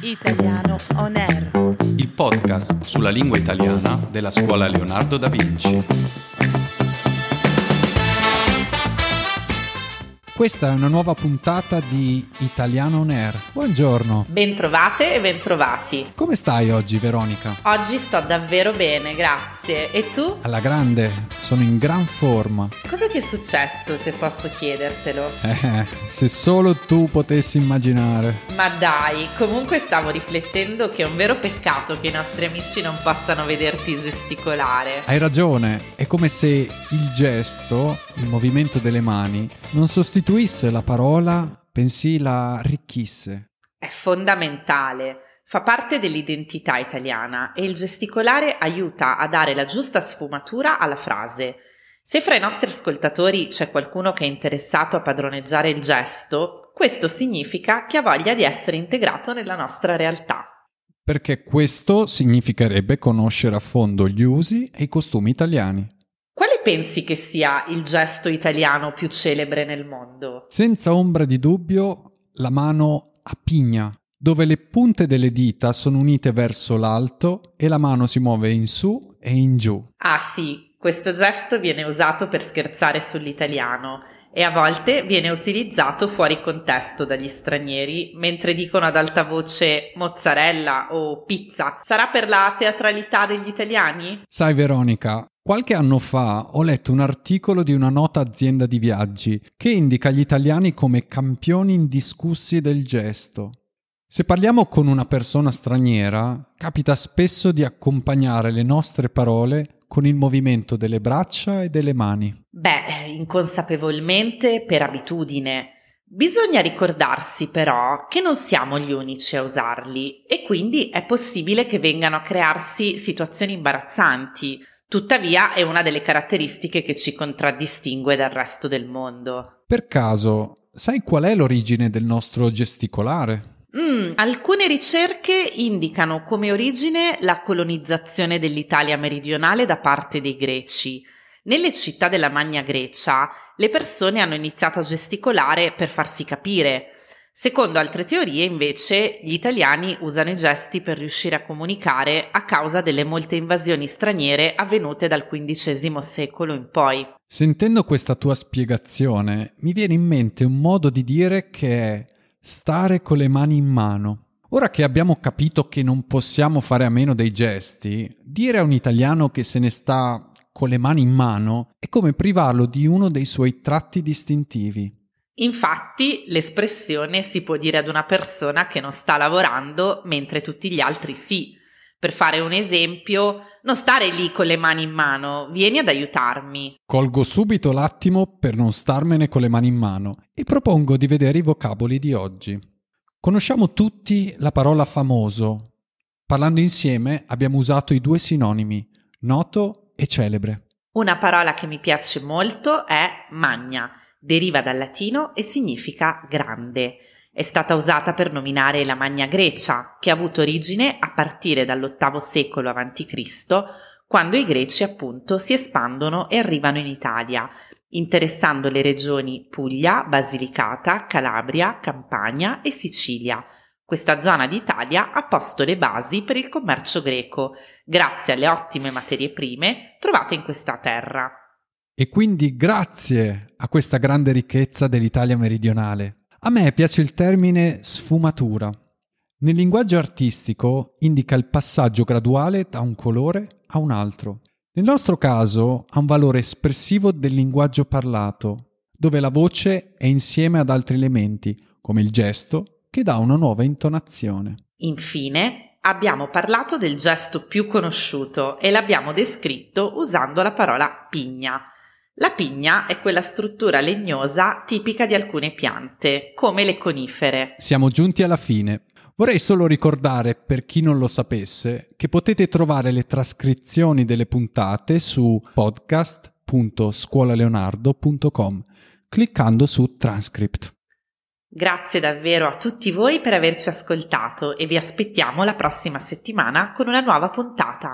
Italiano On Air. il podcast sulla lingua italiana della scuola Leonardo da Vinci. Questa è una nuova puntata di Italiano On Air. Buongiorno. Bentrovate e bentrovati. Come stai oggi, Veronica? Oggi sto davvero bene, grazie. E tu? Alla grande, sono in gran forma. Cosa ti è successo, se posso chiedertelo? Eh, se solo tu potessi immaginare. Ma dai, comunque stavo riflettendo che è un vero peccato che i nostri amici non possano vederti gesticolare. Hai ragione, è come se il gesto, il movimento delle mani, non sostituisse la parola, bensì la arricchisse. È fondamentale. Fa parte dell'identità italiana e il gesticolare aiuta a dare la giusta sfumatura alla frase. Se fra i nostri ascoltatori c'è qualcuno che è interessato a padroneggiare il gesto, questo significa che ha voglia di essere integrato nella nostra realtà. Perché questo significherebbe conoscere a fondo gli usi e i costumi italiani. Pensi che sia il gesto italiano più celebre nel mondo? Senza ombra di dubbio, la mano a pigna, dove le punte delle dita sono unite verso l'alto e la mano si muove in su e in giù. Ah sì, questo gesto viene usato per scherzare sull'italiano e a volte viene utilizzato fuori contesto dagli stranieri mentre dicono ad alta voce mozzarella o pizza. Sarà per la teatralità degli italiani? Sai Veronica, qualche anno fa ho letto un articolo di una nota azienda di viaggi che indica gli italiani come campioni indiscussi del gesto. Se parliamo con una persona straniera, capita spesso di accompagnare le nostre parole con il movimento delle braccia e delle mani. Beh, inconsapevolmente per abitudine. Bisogna ricordarsi però che non siamo gli unici a usarli e quindi è possibile che vengano a crearsi situazioni imbarazzanti. Tuttavia è una delle caratteristiche che ci contraddistingue dal resto del mondo. Per caso, sai qual è l'origine del nostro gesticolare? Mm, alcune ricerche indicano come origine la colonizzazione dell'Italia meridionale da parte dei greci. Nelle città della Magna Grecia le persone hanno iniziato a gesticolare per farsi capire. Secondo altre teorie, invece, gli italiani usano i gesti per riuscire a comunicare a causa delle molte invasioni straniere avvenute dal XV secolo in poi. Sentendo questa tua spiegazione, mi viene in mente un modo di dire che è stare con le mani in mano. Ora che abbiamo capito che non possiamo fare a meno dei gesti, dire a un italiano che se ne sta con le mani in mano è come privarlo di uno dei suoi tratti distintivi. Infatti, l'espressione si può dire ad una persona che non sta lavorando mentre tutti gli altri sì. Per fare un esempio, non stare lì con le mani in mano, vieni ad aiutarmi. Colgo subito l'attimo per non starmene con le mani in mano e propongo di vedere i vocaboli di oggi. Conosciamo tutti la parola famoso. Parlando insieme abbiamo usato i due sinonimi, noto e celebre. Una parola che mi piace molto è magna, deriva dal latino e significa grande. È stata usata per nominare la Magna Grecia, che ha avuto origine a partire dall'VIII secolo a.C., quando i greci appunto si espandono e arrivano in Italia, interessando le regioni Puglia, Basilicata, Calabria, Campania e Sicilia. Questa zona d'Italia ha posto le basi per il commercio greco, grazie alle ottime materie prime trovate in questa terra. E quindi grazie a questa grande ricchezza dell'Italia meridionale. A me piace il termine sfumatura. Nel linguaggio artistico indica il passaggio graduale da un colore a un altro. Nel nostro caso ha un valore espressivo del linguaggio parlato, dove la voce è insieme ad altri elementi, come il gesto, che dà una nuova intonazione. Infine, abbiamo parlato del gesto più conosciuto e l'abbiamo descritto usando la parola pigna. La pigna è quella struttura legnosa tipica di alcune piante, come le conifere. Siamo giunti alla fine. Vorrei solo ricordare, per chi non lo sapesse, che potete trovare le trascrizioni delle puntate su podcast.scuolaleonardo.com cliccando su transcript. Grazie davvero a tutti voi per averci ascoltato e vi aspettiamo la prossima settimana con una nuova puntata.